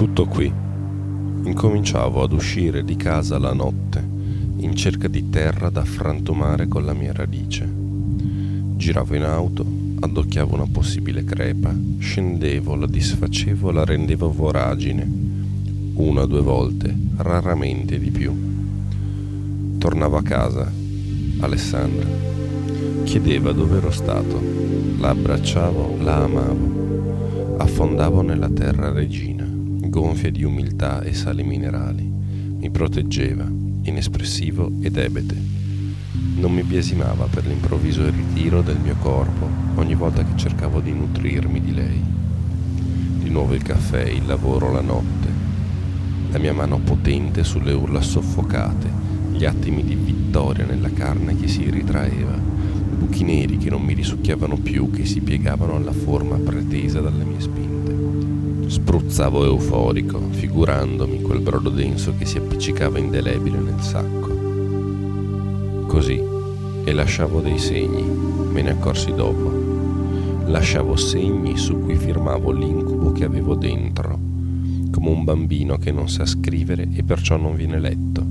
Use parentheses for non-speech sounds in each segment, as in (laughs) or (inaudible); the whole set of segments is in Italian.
Tutto qui. Incominciavo ad uscire di casa la notte in cerca di terra da frantumare con la mia radice. Giravo in auto, addocchiavo una possibile crepa, scendevo, la disfacevo, la rendevo voragine, una o due volte, raramente di più. Tornavo a casa, Alessandra. Chiedeva dove ero stato, la abbracciavo, la amavo, affondavo nella terra regina gonfia di umiltà e sali minerali. Mi proteggeva, inespressivo ed ebete. Non mi biasimava per l'improvviso ritiro del mio corpo ogni volta che cercavo di nutrirmi di lei. Di nuovo il caffè, il lavoro, la notte. La mia mano potente sulle urla soffocate, gli attimi di vittoria nella carne che si ritraeva, buchi neri che non mi risucchiavano più, che si piegavano alla forma pretesa dalle mie spinte. Spruzzavo euforico, figurandomi quel brodo denso che si appiccicava indelebile nel sacco. Così, e lasciavo dei segni, me ne accorsi dopo. Lasciavo segni su cui firmavo l'incubo che avevo dentro, come un bambino che non sa scrivere e perciò non viene letto.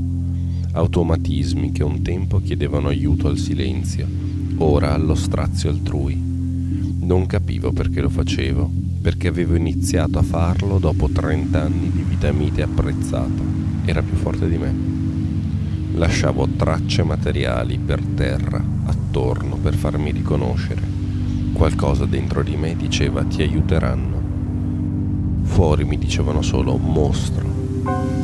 Automatismi che un tempo chiedevano aiuto al silenzio, ora allo strazio altrui. Non capivo perché lo facevo, perché avevo iniziato a farlo dopo 30 anni di vita mite apprezzata. Era più forte di me. Lasciavo tracce materiali per terra, attorno, per farmi riconoscere. Qualcosa dentro di me diceva ti aiuteranno. Fuori mi dicevano solo mostro,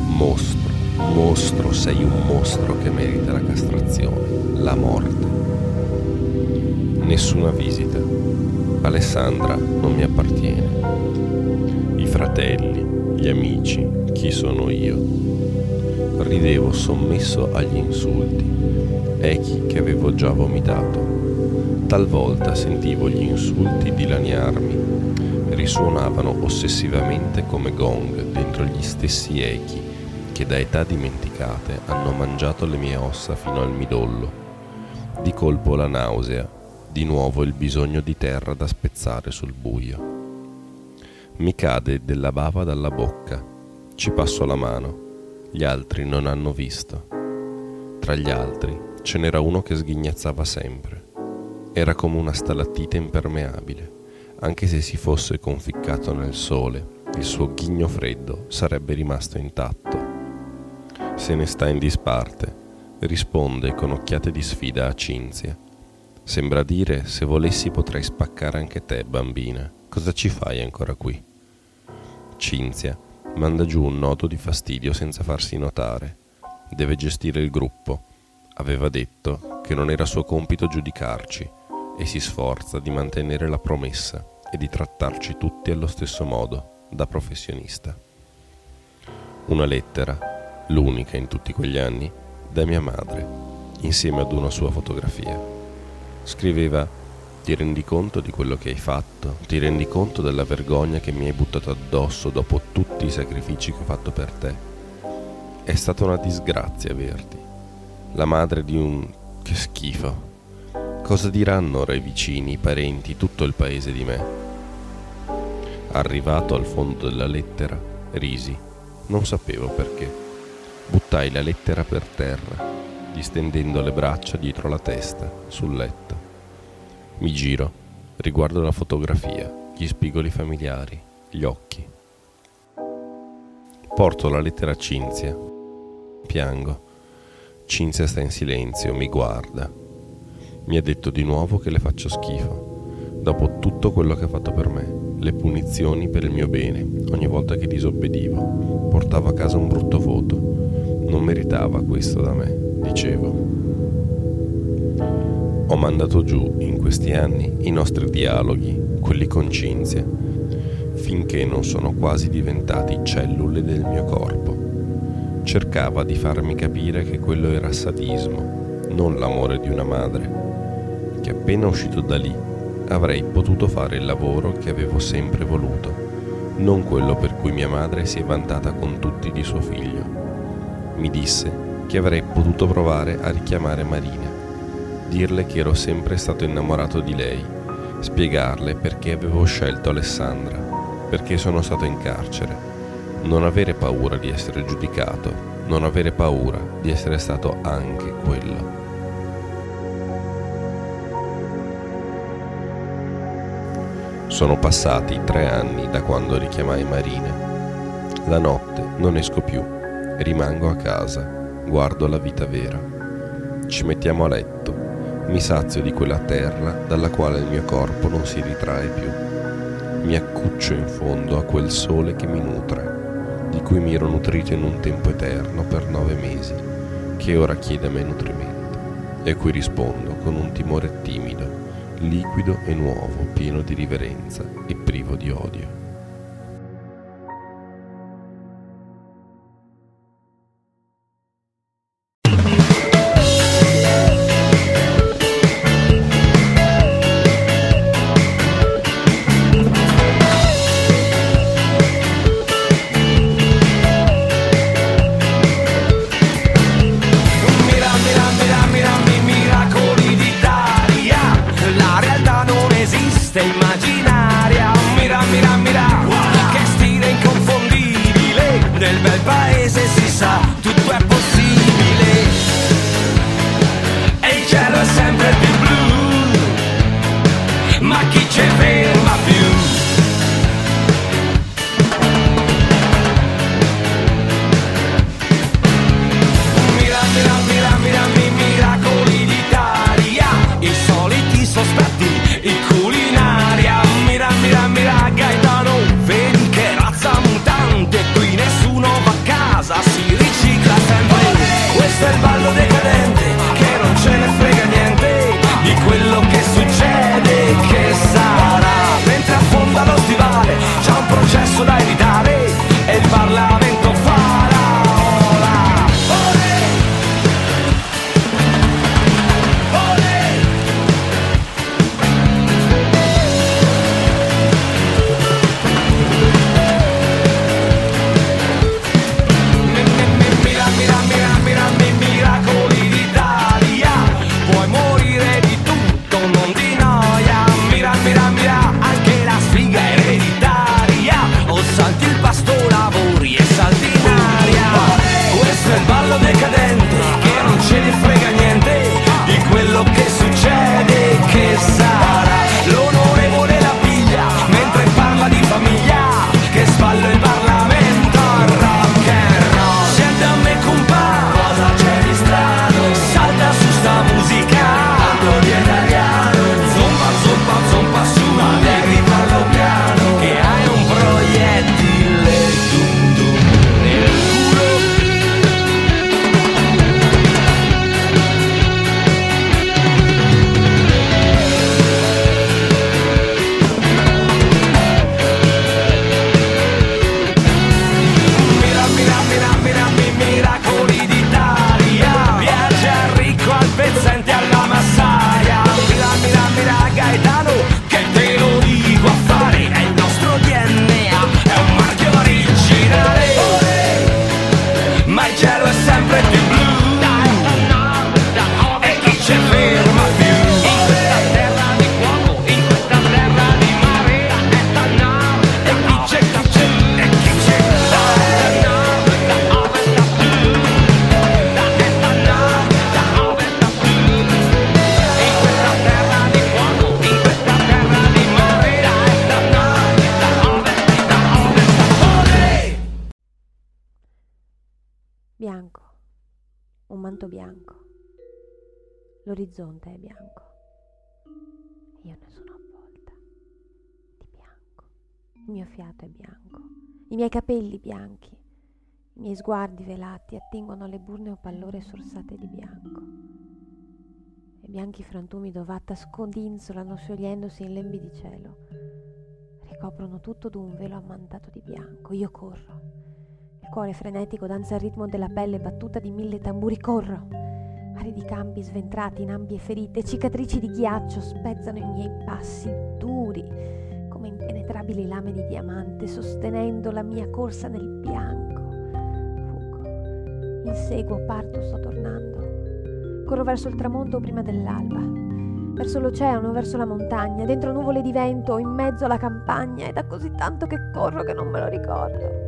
mostro, mostro, sei un mostro che merita la castrazione, la morte. Nessuna visita Alessandra non mi appartiene. I fratelli, gli amici, chi sono io? Ridevo sommesso agli insulti, echi che avevo già vomitato. Talvolta sentivo gli insulti dilaniarmi, risuonavano ossessivamente come gong dentro gli stessi echi che da età dimenticate hanno mangiato le mie ossa fino al midollo. Di colpo la nausea, di nuovo il bisogno di terra da spezzare sul buio. Mi cade della bava dalla bocca, ci passo la mano, gli altri non hanno visto. Tra gli altri ce n'era uno che sghignazzava sempre. Era come una stalattite impermeabile, anche se si fosse conficcato nel sole, il suo ghigno freddo sarebbe rimasto intatto. Se ne sta in disparte, risponde con occhiate di sfida a Cinzia Sembra dire, se volessi potrei spaccare anche te, bambina. Cosa ci fai ancora qui? Cinzia manda giù un nodo di fastidio senza farsi notare. Deve gestire il gruppo. Aveva detto che non era suo compito giudicarci e si sforza di mantenere la promessa e di trattarci tutti allo stesso modo, da professionista. Una lettera, l'unica in tutti quegli anni, da mia madre, insieme ad una sua fotografia. Scriveva ti rendi conto di quello che hai fatto? Ti rendi conto della vergogna che mi hai buttato addosso dopo tutti i sacrifici che ho fatto per te? È stata una disgrazia averti. La madre di un... che schifo. Cosa diranno ora i vicini, i parenti, tutto il paese di me? Arrivato al fondo della lettera, risi. Non sapevo perché. Buttai la lettera per terra distendendo le braccia dietro la testa, sul letto. Mi giro, riguardo la fotografia, gli spigoli familiari, gli occhi. Porto la lettera a Cinzia. Piango. Cinzia sta in silenzio, mi guarda. Mi ha detto di nuovo che le faccio schifo, dopo tutto quello che ha fatto per me, le punizioni per il mio bene, ogni volta che disobbedivo, portavo a casa un brutto voto. Non meritava questo da me dicevo. Ho mandato giù in questi anni i nostri dialoghi, quelli con Cinzia, finché non sono quasi diventati cellule del mio corpo. Cercava di farmi capire che quello era sadismo, non l'amore di una madre, che appena uscito da lì avrei potuto fare il lavoro che avevo sempre voluto, non quello per cui mia madre si è vantata con tutti di suo figlio. Mi disse che avrei potuto provare a richiamare Marina, dirle che ero sempre stato innamorato di lei, spiegarle perché avevo scelto Alessandra, perché sono stato in carcere. Non avere paura di essere giudicato, non avere paura di essere stato anche quello. Sono passati tre anni da quando richiamai Marina. La notte non esco più, rimango a casa, guardo la vita vera. Ci mettiamo a letto, mi sazio di quella terra dalla quale il mio corpo non si ritrae più. Mi accuccio in fondo a quel sole che mi nutre, di cui mi ero nutrito in un tempo eterno per nove mesi, che ora chiede a me nutrimento, e a cui rispondo con un timore timido, liquido e nuovo, pieno di riverenza e privo di odio. I miei capelli bianchi. I miei sguardi velati attingono alle burne pallore sorsate di bianco. E bianchi frantumi d'ovata scodinzolano sciogliendosi in lembi di cielo. Ricoprono tutto d'un velo ammantato di bianco. Io corro il cuore frenetico danza al ritmo della pelle battuta di mille tamburi. Corro. Aridi campi sventrati in ambie ferite, cicatrici di ghiaccio spezzano i miei passi duri come impenetrabili lame di diamante, sostenendo la mia corsa nel bianco. Fugo. Inseguo, parto, sto tornando. Corro verso il tramonto prima dell'alba, verso l'oceano, verso la montagna, dentro nuvole di vento, in mezzo alla campagna, è da così tanto che corro che non me lo ricordo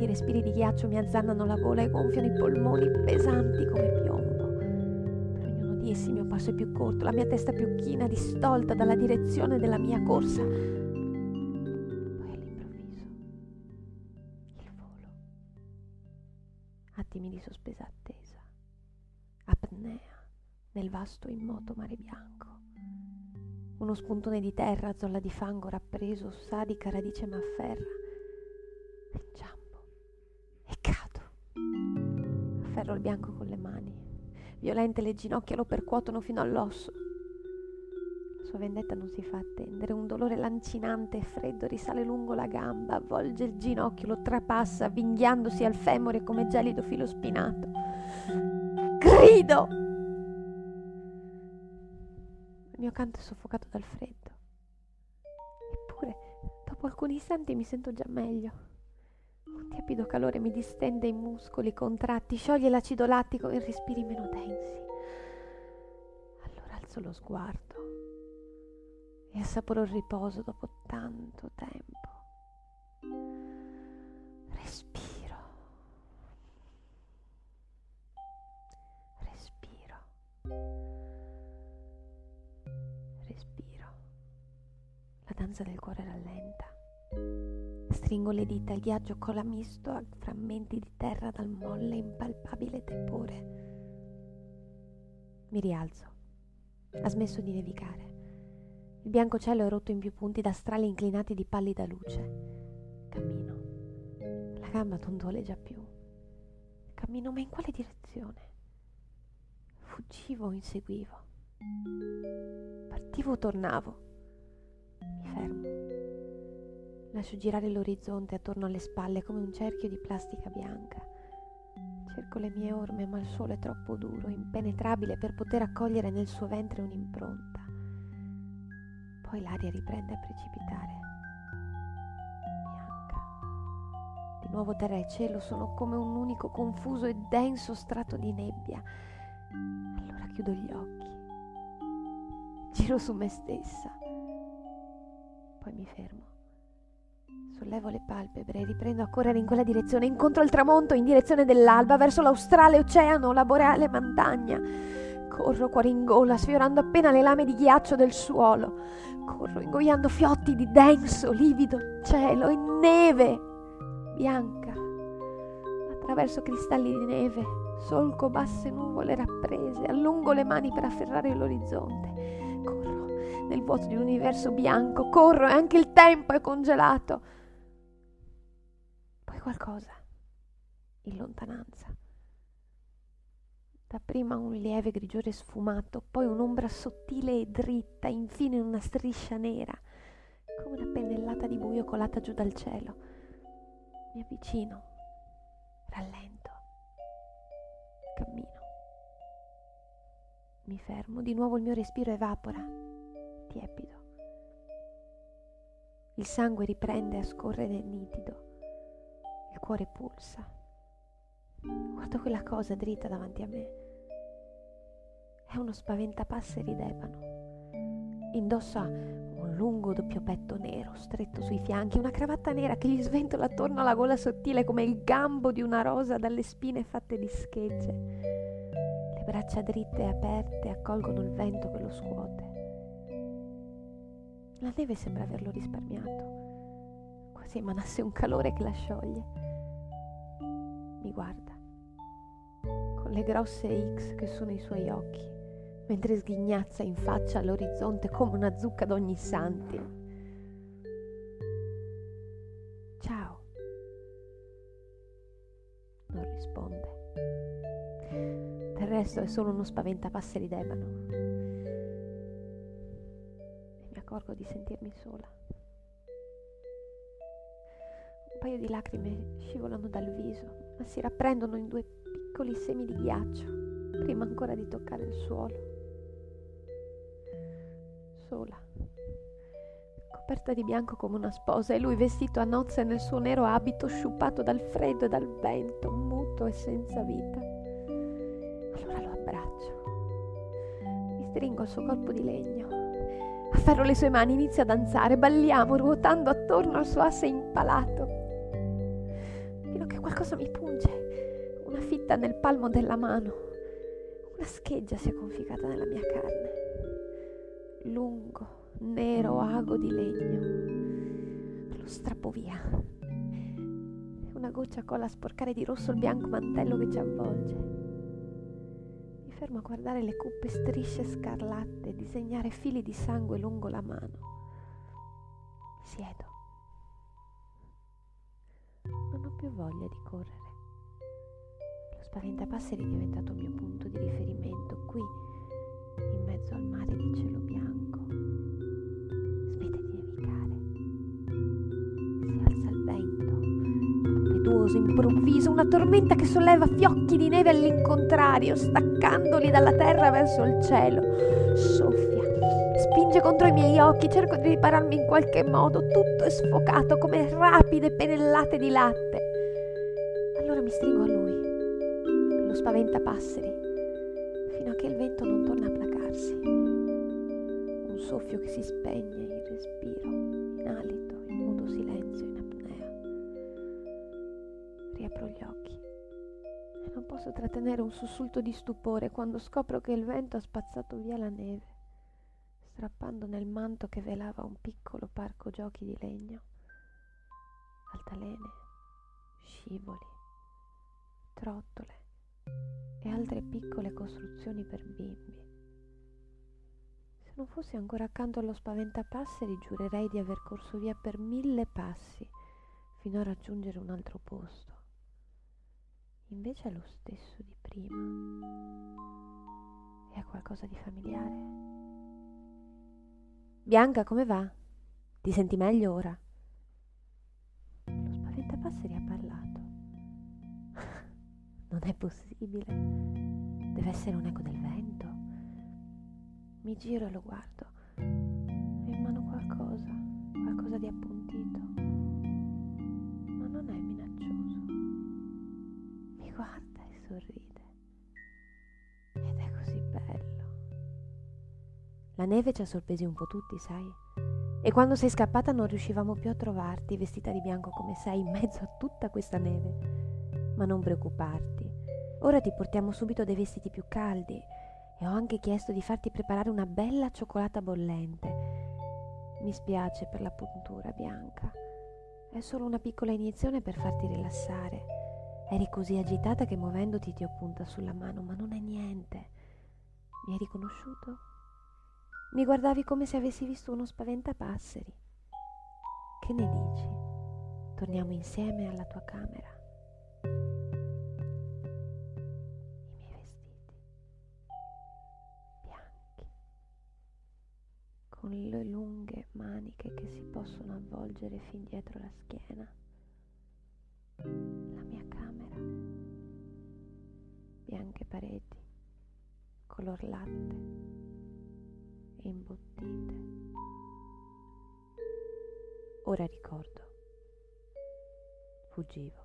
Lenti respiri di ghiaccio mi azzannano la gola e gonfiano i polmoni pesanti come piombo. Per ognuno di essi il mio passo più corto, la mia testa più china, distolta dalla direzione della mia corsa. Poi all'improvviso il volo. Attimi di sospesa attesa. Apnea nel vasto immoto mare bianco. Uno spuntone di terra, zolla di fango rappreso, sadica radice m'afferra inciampo e cado. Afferro il bianco con le mani. Violente le ginocchia lo percuotono fino all'osso. La sua vendetta non si fa attendere. Un dolore lancinante e freddo risale lungo la gamba, avvolge il ginocchio, lo trapassa, avvinghiandosi al femore come gelido filo spinato. Grido! Il mio canto è soffocato dal freddo. Eppure, dopo alcuni istanti mi sento già meglio. Un tiepido calore mi distende i muscoli contratti, scioglie l'acido lattico in respiri meno densi. Allora alzo lo sguardo e assaporo il riposo dopo tanto tempo. Respiro. Respiro. Respiro. La danza del cuore rallenta. Stringo le dita, il ghiaccio cola misto a frammenti di terra dal molle impalpabile tepore. Mi rialzo. Ha smesso di nevicare. Il bianco cielo è rotto in più punti da strali inclinati di pallida luce. Cammino. La gamba non duoleggia più. Cammino, ma in quale direzione? Fuggivo o inseguivo? Partivo o tornavo? Mi fermo. Lascio girare l'orizzonte attorno alle spalle come un cerchio di plastica bianca. Cerco le mie orme, ma il suolo è troppo duro, impenetrabile per poter accogliere nel suo ventre un'impronta. Poi l'aria riprende a precipitare. Bianca. Di nuovo terra e cielo sono come un unico confuso e denso strato di nebbia. Allora chiudo gli occhi. Giro su me stessa. Poi mi fermo. Sollevo le palpebre e riprendo a correre in quella direzione, incontro il tramonto in direzione dell'alba, verso l'australe oceano, la boreale montagna. Corro cuore in gola, sfiorando appena le lame di ghiaccio del suolo. Corro ingoiando fiotti di denso, livido cielo e neve bianca. Attraverso cristalli di neve, solco basse nuvole rapprese, allungo le mani per afferrare l'orizzonte. Corro nel vuoto di un universo bianco, corro e anche il tempo è congelato qualcosa in lontananza. Dapprima un lieve grigiore sfumato, poi un'ombra sottile e dritta, infine una striscia nera, come una pennellata di buio colata giù dal cielo. Mi avvicino, rallento, cammino. Mi fermo, di nuovo il mio respiro evapora, tiepido. Il sangue riprende a scorrere nitido il cuore pulsa. Guardo quella cosa dritta davanti a me. È uno spaventapasseri d'ebano. Indossa un lungo doppio petto nero stretto sui fianchi, una cravatta nera che gli sventola attorno alla gola sottile come il gambo di una rosa dalle spine fatte di schegge. Le braccia dritte e aperte accolgono il vento che lo scuote. La neve sembra averlo risparmiato quasi emanasse un calore che la scioglie. Mi guarda, con le grosse X che sono i suoi occhi, mentre sghignazza in faccia all'orizzonte come una zucca d'ogni santi. Ciao. Non risponde. Del resto è solo uno spaventapasseri d'ebano. E mi accorgo di sentirmi sola paio di lacrime scivolano dal viso, ma si rapprendono in due piccoli semi di ghiaccio, prima ancora di toccare il suolo. Sola, coperta di bianco come una sposa, e lui vestito a nozze nel suo nero abito sciupato dal freddo e dal vento, muto e senza vita. Allora lo abbraccio, mi stringo al suo corpo di legno, afferro le sue mani, inizio a danzare, balliamo ruotando attorno al suo asse impalato qualcosa mi punge, una fitta nel palmo della mano, una scheggia si è conficcata nella mia carne, lungo, nero ago di legno, lo strappo via. Una goccia colla a sporcare di rosso il bianco mantello che ci avvolge. Mi fermo a guardare le cuppe strisce scarlatte, disegnare fili di sangue lungo la mano. Siedo più voglia di correre. Lo spaventapasseri è diventato il mio punto di riferimento qui, in mezzo al mare di cielo bianco. Smette di nevicare. Si alza il vento, impetuoso, improvviso, una tormenta che solleva fiocchi di neve all'incontrario, staccandoli dalla terra verso il cielo. Soffia spinge contro i miei occhi, cerco di ripararmi in qualche modo, tutto è sfocato come rapide pennellate di latte. Allora mi stringo a lui, lo spaventapasseri, fino a che il vento non torna a placarsi. Un soffio che si spegne in respiro, in alito, in muto silenzio, in apnea. Riapro gli occhi non posso trattenere un sussulto di stupore quando scopro che il vento ha spazzato via la neve strappando nel manto che velava un piccolo parco giochi di legno, altalene, scivoli, trottole e altre piccole costruzioni per bimbi. Se non fossi ancora accanto allo spaventapasseri, giurerei di aver corso via per mille passi fino a raggiungere un altro posto. Invece è lo stesso di prima. Ha qualcosa di familiare. Bianca, come va? Ti senti meglio ora? Lo spaventapasseri ha parlato. (laughs) non è possibile. Deve essere un eco del vento. Mi giro e lo guardo. Ha in mano qualcosa, qualcosa di appuntito. Ma non è minaccioso. Mi guarda e sorride. La neve ci ha sorpresi un po' tutti, sai? E quando sei scappata non riuscivamo più a trovarti, vestita di bianco come sei, in mezzo a tutta questa neve. Ma non preoccuparti. Ora ti portiamo subito dei vestiti più caldi e ho anche chiesto di farti preparare una bella cioccolata bollente. Mi spiace per la puntura bianca. È solo una piccola iniezione per farti rilassare. Eri così agitata che muovendoti ti ho punta sulla mano, ma non è niente. Mi hai riconosciuto? Mi guardavi come se avessi visto uno spaventapasseri. Che ne dici? Torniamo insieme alla tua camera. I miei vestiti bianchi, con le lunghe maniche che si possono avvolgere fin dietro la schiena. La mia camera, bianche pareti, color latte imbottite. Ora ricordo. Fuggivo.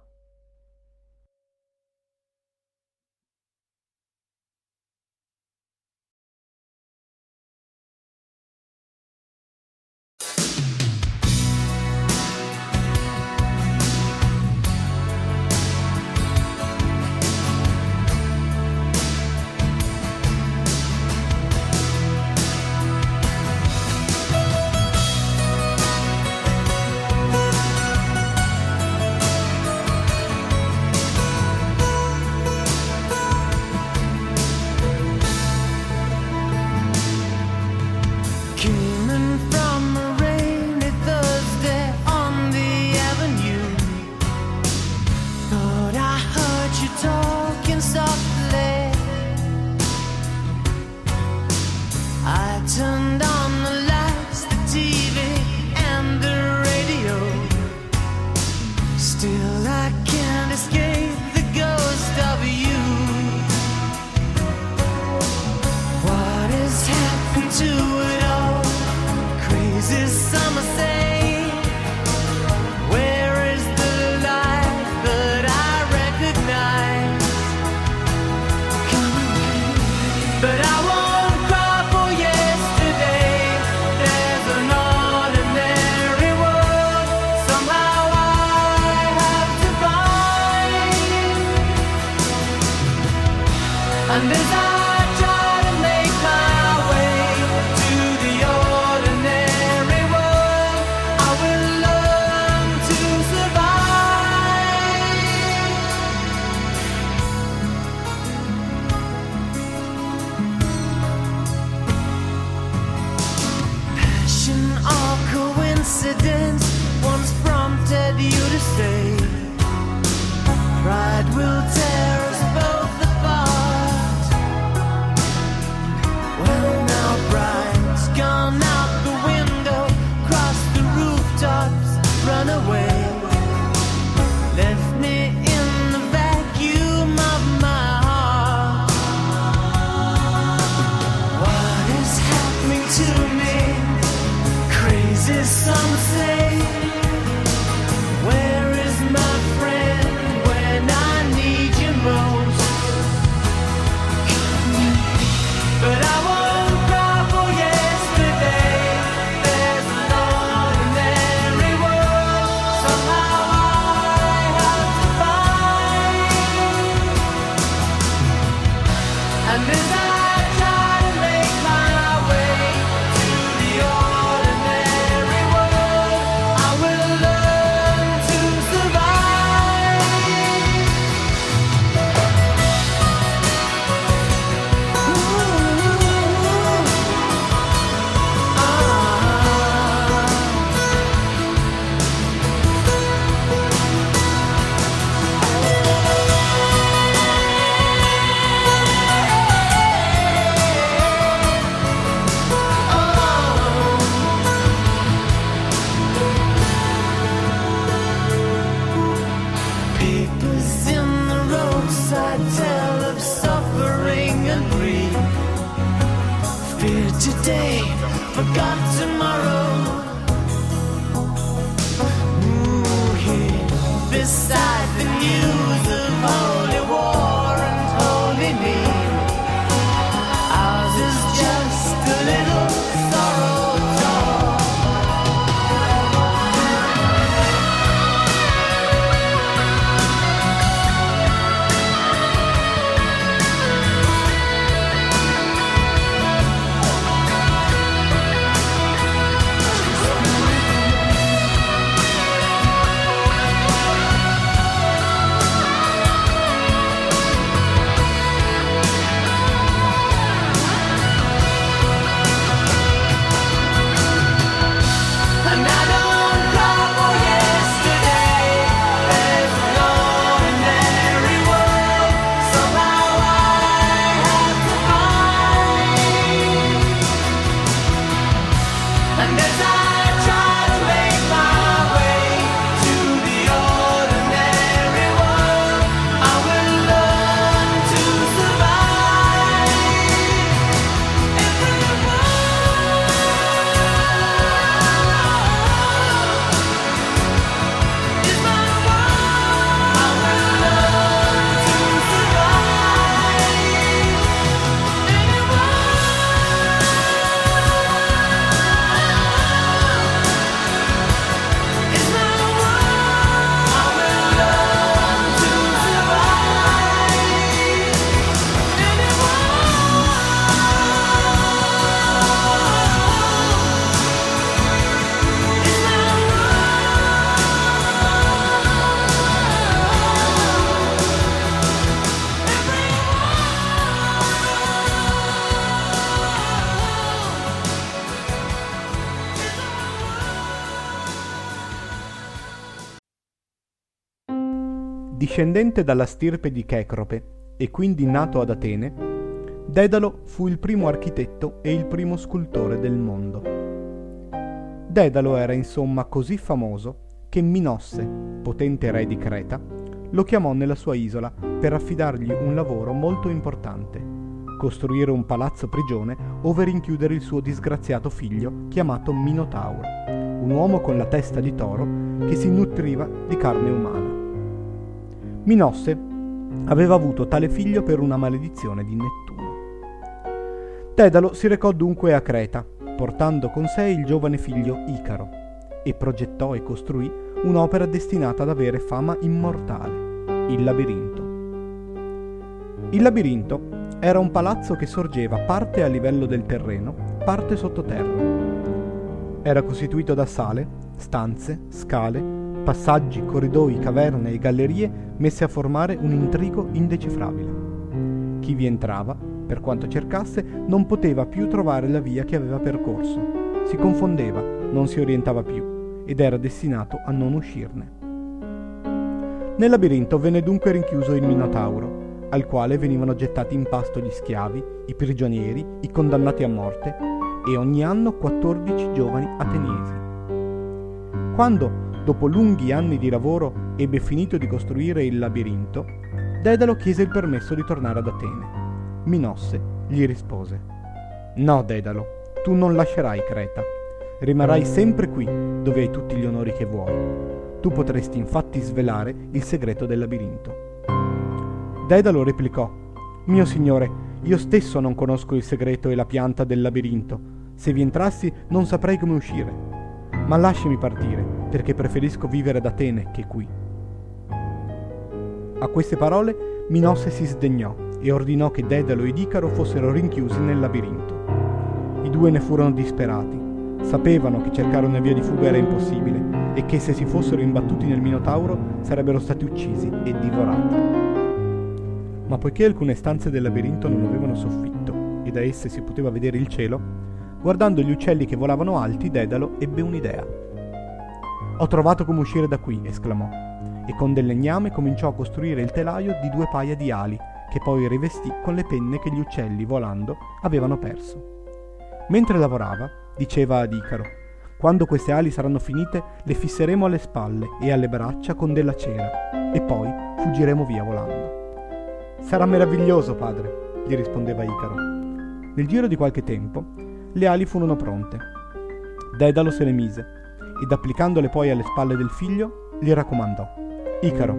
Discendente dalla stirpe di Checrope e quindi nato ad Atene, Dedalo fu il primo architetto e il primo scultore del mondo. Dedalo era insomma così famoso che Minosse, potente re di Creta, lo chiamò nella sua isola per affidargli un lavoro molto importante, costruire un palazzo prigione ove rinchiudere il suo disgraziato figlio chiamato Minotauro, un uomo con la testa di toro che si nutriva di carne umana. Minosse aveva avuto tale figlio per una maledizione di Nettuno. Dedalo si recò dunque a Creta, portando con sé il giovane figlio Icaro, e progettò e costruì un'opera destinata ad avere fama immortale, il labirinto. Il labirinto era un palazzo che sorgeva parte a livello del terreno, parte sottoterra. Era costituito da sale, stanze, scale, passaggi, corridoi, caverne e gallerie messe a formare un intrigo indecifrabile. Chi vi entrava, per quanto cercasse, non poteva più trovare la via che aveva percorso. Si confondeva, non si orientava più ed era destinato a non uscirne. Nel labirinto venne dunque rinchiuso il Minotauro, al quale venivano gettati in pasto gli schiavi, i prigionieri, i condannati a morte e ogni anno 14 giovani ateniesi. Quando, dopo lunghi anni di lavoro, ebbe finito di costruire il labirinto, Dedalo chiese il permesso di tornare ad Atene. Minosse gli rispose: No, Dedalo, tu non lascerai Creta. Rimarrai sempre qui, dove hai tutti gli onori che vuoi. Tu potresti infatti svelare il segreto del labirinto. Dedalo replicò: Mio signore, io stesso non conosco il segreto e la pianta del labirinto. Se vi entrassi non saprei come uscire. Ma lasciami partire, perché preferisco vivere ad Atene che qui. A queste parole Minosse si sdegnò e ordinò che Dedalo ed Icaro fossero rinchiusi nel labirinto. I due ne furono disperati. Sapevano che cercare una via di fuga era impossibile e che se si fossero imbattuti nel Minotauro sarebbero stati uccisi e divorati. Ma poiché alcune stanze del labirinto non avevano soffitto e da esse si poteva vedere il cielo, guardando gli uccelli che volavano alti, Dedalo ebbe un'idea. Ho trovato come uscire da qui, esclamò, e con del legname cominciò a costruire il telaio di due paia di ali, che poi rivestì con le penne che gli uccelli, volando, avevano perso. Mentre lavorava, diceva ad Icaro, quando queste ali saranno finite, le fisseremo alle spalle e alle braccia con della cera, e poi fuggiremo via volando. Sarà meraviglioso, padre, gli rispondeva Icaro. Nel giro di qualche tempo, le ali furono pronte. Dedalo se le mise, ed applicandole poi alle spalle del figlio, gli raccomandò. Icaro,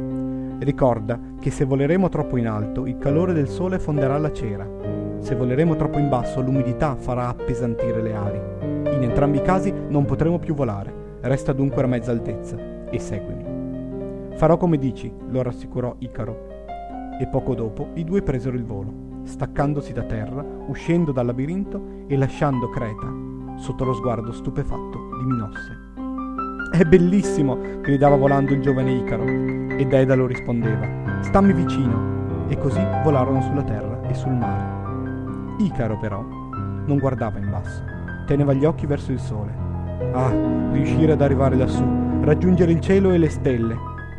ricorda che se voleremo troppo in alto, il calore del sole fonderà la cera. Se voleremo troppo in basso, l'umidità farà appesantire le ali. In entrambi i casi non potremo più volare. Resta dunque a mezza altezza e seguimi. Farò come dici, lo rassicurò Icaro. E poco dopo i due presero il volo, staccandosi da terra, uscendo dal labirinto e lasciando Creta sotto lo sguardo stupefatto di Minosse. È bellissimo! gridava volando il giovane Icaro, e Dedalo rispondeva: Stammi vicino! E così volarono sulla terra e sul mare. Icaro, però, non guardava in basso, teneva gli occhi verso il sole. Ah, riuscire ad arrivare lassù, raggiungere il cielo e le stelle.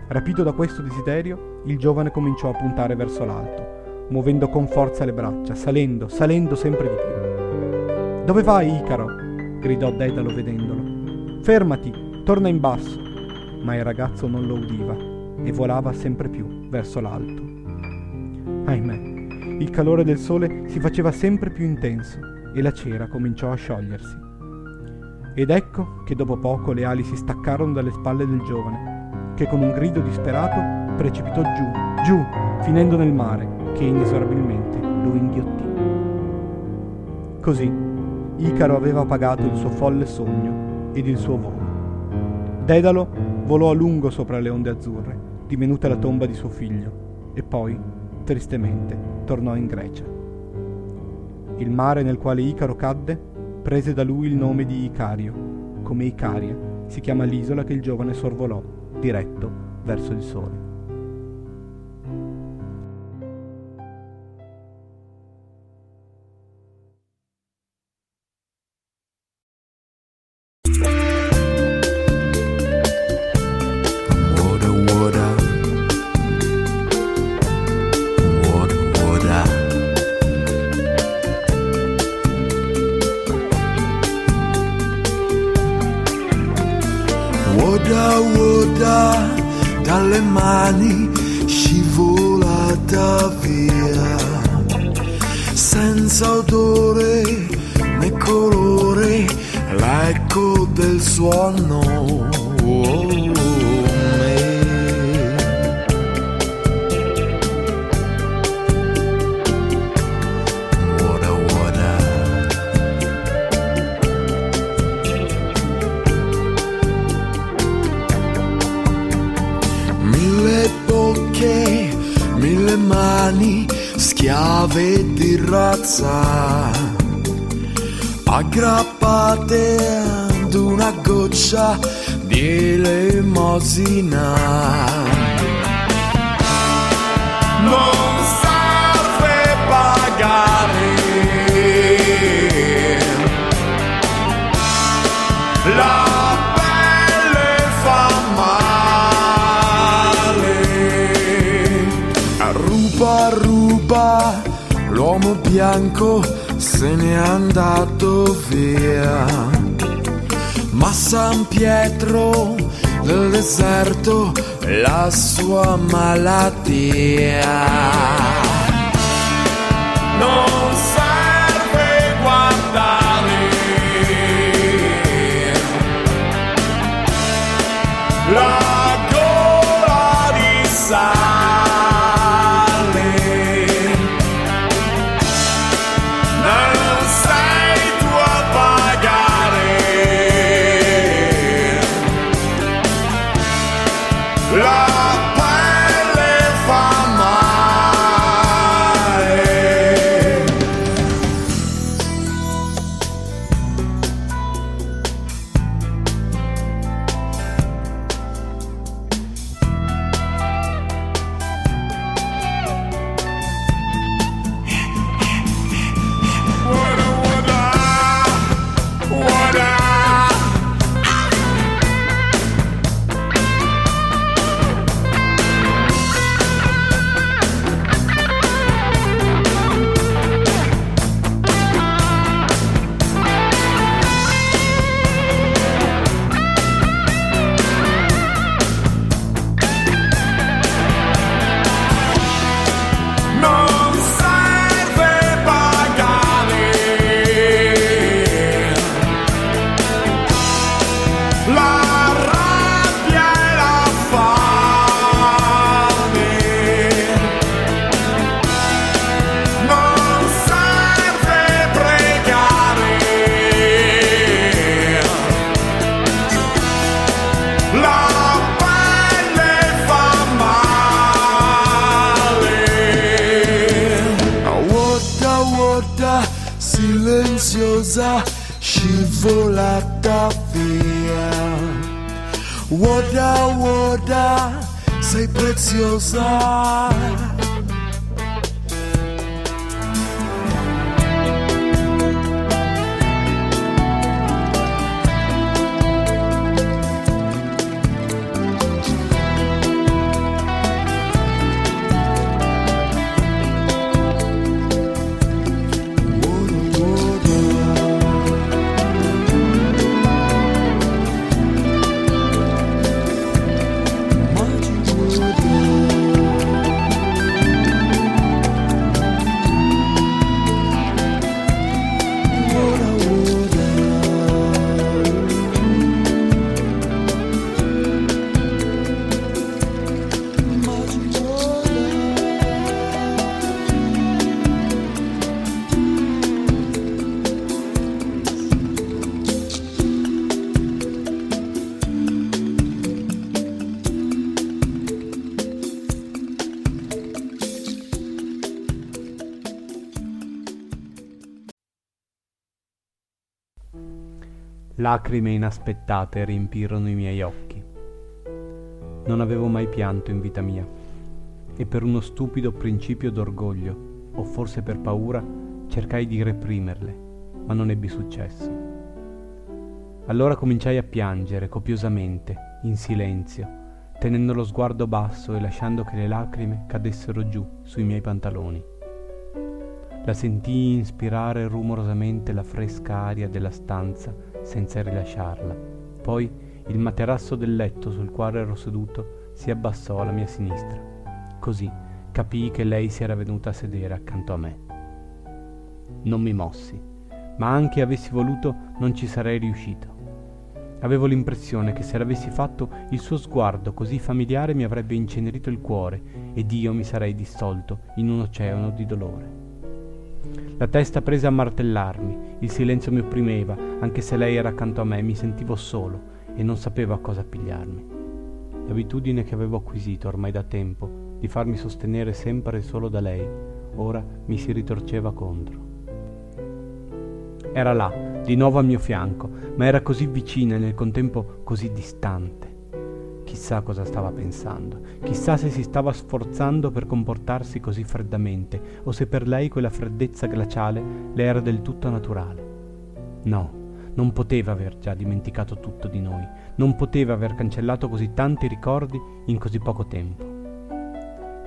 Rapito da questo desiderio, il giovane cominciò a puntare verso l'alto, muovendo con forza le braccia, salendo, salendo sempre di più. Dove vai, Icaro? gridò Dedalo vedendolo. Fermati, torna in basso. Ma il ragazzo non lo udiva e volava sempre più verso l'alto. Ahimè, il calore del sole si faceva sempre più intenso e la cera cominciò a sciogliersi. Ed ecco che dopo poco le ali si staccarono dalle spalle del giovane, che con un grido disperato precipitò giù, giù, finendo nel mare, che inesorabilmente lo inghiottì. Così Icaro aveva pagato il suo folle sogno ed il suo volo. Dedalo volò a lungo sopra le onde azzurre, divenuta la tomba di suo figlio, e poi, tristemente, tornò in Grecia. Il mare nel quale Icaro cadde prese da lui il nome di Icario, come Icaria si chiama l'isola che il giovane sorvolò, diretto verso il sole. Senza odore né colore, l'eco del suono. Mille mani, schiave di razza, aggrappate ad una goccia di elemosina. Non L'uomo bianco se n'è andato via, ma San Pietro del deserto la sua malattia. Non Lacrime inaspettate riempirono i miei occhi. Non avevo mai pianto in vita mia e per uno stupido principio d'orgoglio, o forse per paura, cercai di reprimerle, ma non ebbi successo. Allora cominciai a piangere copiosamente, in silenzio, tenendo lo sguardo basso e lasciando che le lacrime cadessero giù sui miei pantaloni. La sentii inspirare rumorosamente la fresca aria della stanza senza rilasciarla. Poi il materasso del letto sul quale ero seduto si abbassò alla mia sinistra. Così capii che lei si era venuta a sedere accanto a me. Non mi mossi, ma anche avessi voluto non ci sarei riuscito. Avevo l'impressione che se l'avessi fatto il suo sguardo così familiare mi avrebbe incenerito il cuore ed io mi sarei dissolto in un oceano di dolore. La testa prese a martellarmi, il silenzio mi opprimeva, anche se lei era accanto a me, mi sentivo solo e non sapevo a cosa pigliarmi. L'abitudine che avevo acquisito ormai da tempo di farmi sostenere sempre e solo da lei, ora mi si ritorceva contro. Era là, di nuovo al mio fianco, ma era così vicina e nel contempo così distante. Chissà cosa stava pensando, chissà se si stava sforzando per comportarsi così freddamente, o se per lei quella freddezza glaciale le era del tutto naturale. No, non poteva aver già dimenticato tutto di noi, non poteva aver cancellato così tanti ricordi in così poco tempo.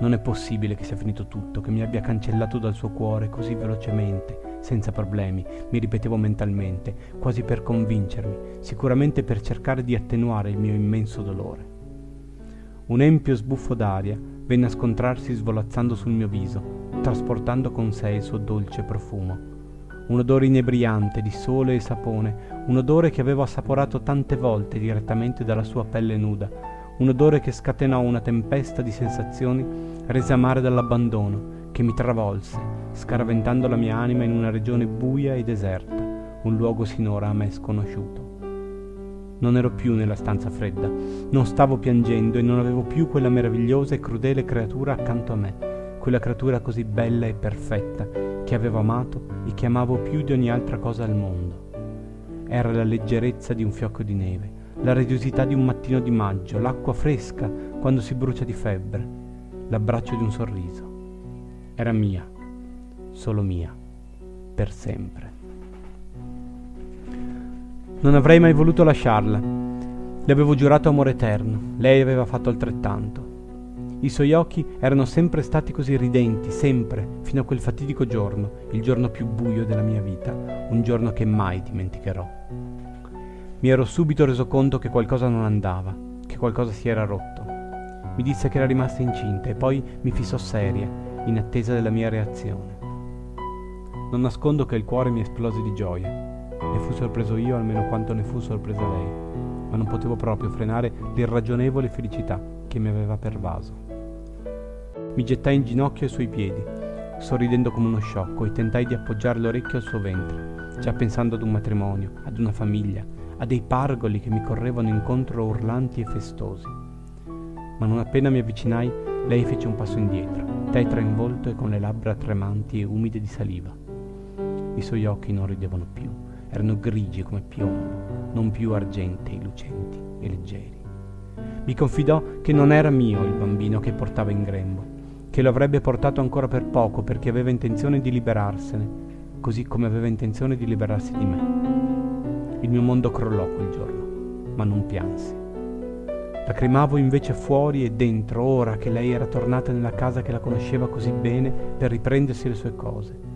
Non è possibile che sia finito tutto, che mi abbia cancellato dal suo cuore così velocemente, senza problemi, mi ripetevo mentalmente, quasi per convincermi, sicuramente per cercare di attenuare il mio immenso dolore. Un empio sbuffo d'aria venne a scontrarsi svolazzando sul mio viso, trasportando con sé il suo dolce profumo. Un odore inebriante di sole e sapone, un odore che avevo assaporato tante volte direttamente dalla sua pelle nuda, un odore che scatenò una tempesta di sensazioni rese amare dall'abbandono, che mi travolse, scaraventando la mia anima in una regione buia e deserta, un luogo sinora a me sconosciuto. Non ero più nella stanza fredda, non stavo piangendo e non avevo più quella meravigliosa e crudele creatura accanto a me, quella creatura così bella e perfetta che avevo amato e che amavo più di ogni altra cosa al mondo. Era la leggerezza di un fiocco di neve, la radiosità di un mattino di maggio, l'acqua fresca quando si brucia di febbre, l'abbraccio di un sorriso. Era mia, solo mia, per sempre. Non avrei mai voluto lasciarla. Le avevo giurato amore eterno, lei aveva fatto altrettanto. I suoi occhi erano sempre stati così ridenti, sempre, fino a quel fatidico giorno, il giorno più buio della mia vita, un giorno che mai dimenticherò. Mi ero subito reso conto che qualcosa non andava, che qualcosa si era rotto. Mi disse che era rimasta incinta e poi mi fissò seria, in attesa della mia reazione. Non nascondo che il cuore mi esplose di gioia. Ne fu sorpreso io almeno quanto ne fu sorpresa lei, ma non potevo proprio frenare l'irragionevole felicità che mi aveva pervaso. Mi gettai in ginocchio ai suoi piedi, sorridendo come uno sciocco, e tentai di appoggiare l'orecchio al suo ventre, già pensando ad un matrimonio, ad una famiglia, a dei pargoli che mi correvano incontro urlanti e festosi. Ma non appena mi avvicinai, lei fece un passo indietro, tetra in volto e con le labbra tremanti e umide di saliva. I suoi occhi non ridevano più, erano grigi come piombo, non più argentei, lucenti e leggeri. Mi confidò che non era mio il bambino che portava in grembo, che lo avrebbe portato ancora per poco perché aveva intenzione di liberarsene, così come aveva intenzione di liberarsi di me. Il mio mondo crollò quel giorno, ma non piansi. Lacrimavo invece fuori e dentro, ora che lei era tornata nella casa che la conosceva così bene per riprendersi le sue cose.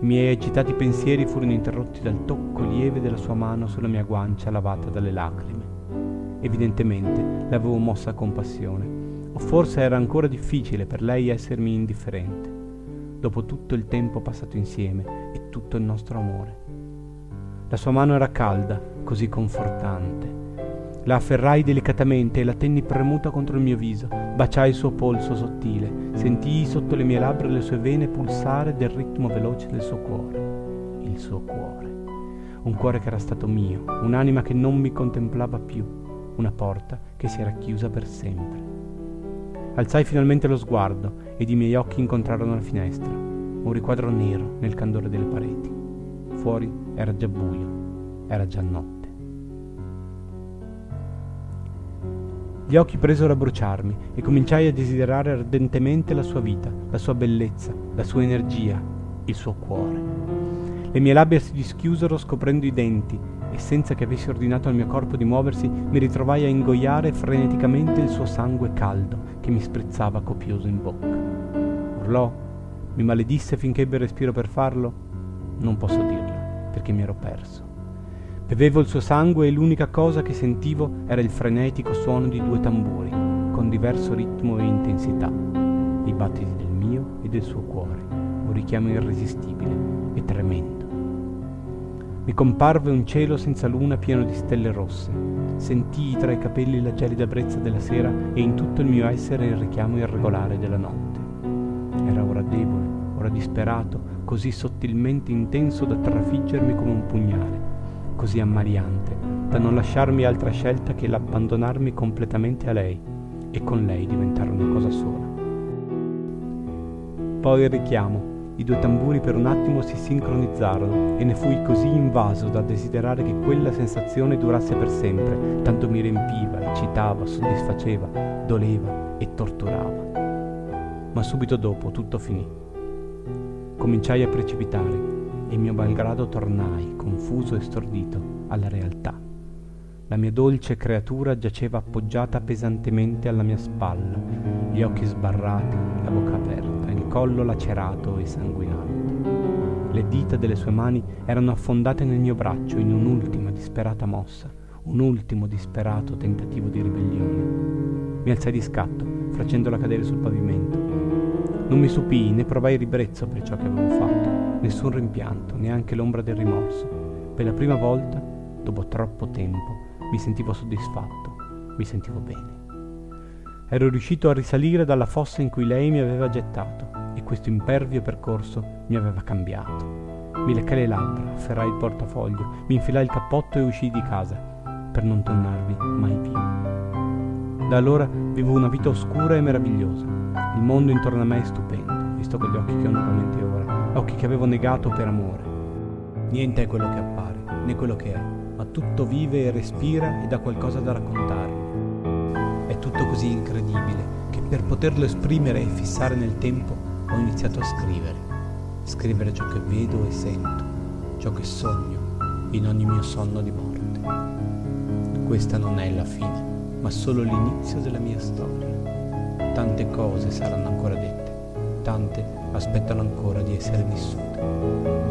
I miei agitati pensieri furono interrotti dal tocco lieve della sua mano sulla mia guancia lavata dalle lacrime. Evidentemente l'avevo mossa a compassione, o forse era ancora difficile per lei essermi indifferente, dopo tutto il tempo passato insieme e tutto il nostro amore. La sua mano era calda, così confortante. La afferrai delicatamente e la tenni premuta contro il mio viso, baciai il suo polso sottile, sentii sotto le mie labbra le sue vene pulsare del ritmo veloce del suo cuore. Il suo cuore. Un cuore che era stato mio, un'anima che non mi contemplava più, una porta che si era chiusa per sempre. Alzai finalmente lo sguardo ed i miei occhi incontrarono la finestra, un riquadro nero nel candore delle pareti. Fuori era già buio, era già notte. Gli occhi presero a bruciarmi e cominciai a desiderare ardentemente la sua vita, la sua bellezza, la sua energia, il suo cuore. Le mie labbra si dischiusero scoprendo i denti e senza che avessi ordinato al mio corpo di muoversi mi ritrovai a ingoiare freneticamente il suo sangue caldo che mi sprizzava copioso in bocca. Urlò, mi maledisse finché ebbe respiro per farlo non posso dirlo, perché mi ero perso. Bevevo il suo sangue e l'unica cosa che sentivo era il frenetico suono di due tamburi, con diverso ritmo e intensità, i battiti del mio e del suo cuore, un richiamo irresistibile e tremendo. Mi comparve un cielo senza luna pieno di stelle rosse. Sentii tra i capelli la gelida brezza della sera e in tutto il mio essere il richiamo irregolare della notte. Era ora debole, ora disperato, così sottilmente intenso da trafiggermi come un pugnale, così ammaliante, da non lasciarmi altra scelta che l'abbandonarmi completamente a lei e con lei diventare una cosa sola. Poi il richiamo, i due tamburi per un attimo si sincronizzarono e ne fui così invaso da desiderare che quella sensazione durasse per sempre, tanto mi riempiva, eccitava, soddisfaceva, doleva e torturava. Ma subito dopo tutto finì. Cominciai a precipitare e mio malgrado tornai, confuso e stordito, alla realtà. La mia dolce creatura giaceva appoggiata pesantemente alla mia spalla, gli occhi sbarrati, la bocca aperta, il collo lacerato e sanguinante. Le dita delle sue mani erano affondate nel mio braccio in un'ultima disperata mossa, un ultimo disperato tentativo di ribellione. Mi alzai di scatto, facendola cadere sul pavimento. Non mi stupii né provai ribrezzo per ciò che avevo fatto, nessun rimpianto, neanche l'ombra del rimorso. Per la prima volta, dopo troppo tempo, mi sentivo soddisfatto, mi sentivo bene. Ero riuscito a risalire dalla fossa in cui lei mi aveva gettato e questo impervio percorso mi aveva cambiato. Mi leccai le labbra, afferrai il portafoglio, mi infilai il cappotto e uscii di casa per non tornarvi mai più. Da allora vivo una vita oscura e meravigliosa. Il mondo intorno a me è stupendo, visto con gli occhi che ho nuovamente ora, occhi che avevo negato per amore. Niente è quello che appare, né quello che è, ma tutto vive e respira ed ha qualcosa da raccontarmi. È tutto così incredibile che per poterlo esprimere e fissare nel tempo ho iniziato a scrivere. Scrivere ciò che vedo e sento, ciò che sogno in ogni mio sonno di morte. Questa non è la fine, ma solo l'inizio della mia storia. Tante cose saranno ancora dette, tante aspettano ancora di essere vissute.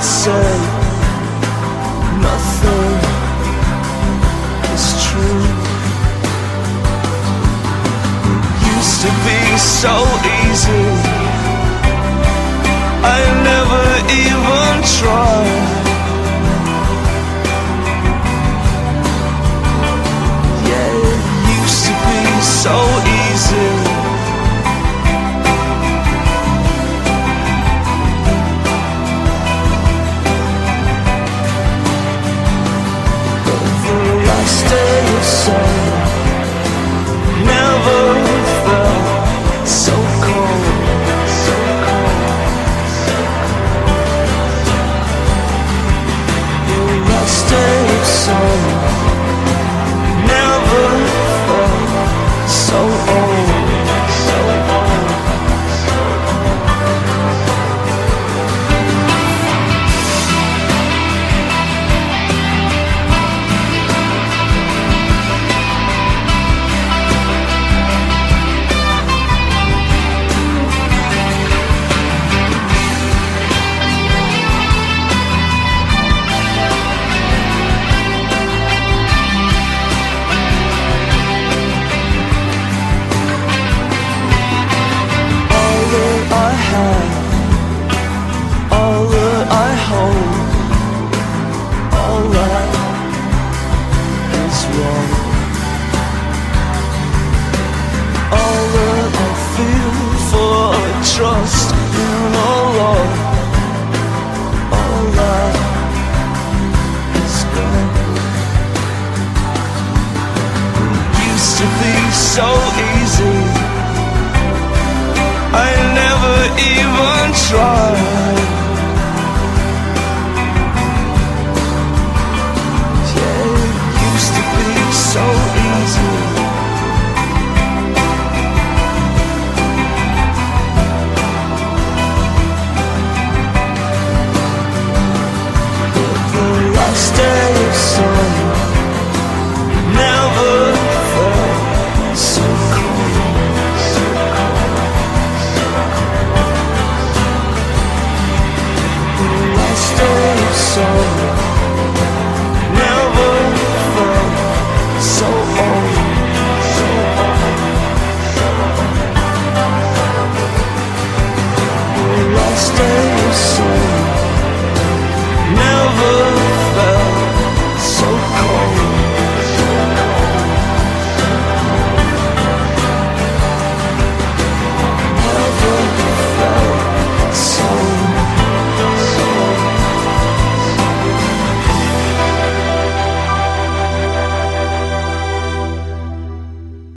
Or say nothing is true. It used to be so easy. alright is wrong. All that I feel for trust in all love, all that is gone. Used to be so easy. I never even tried. stay.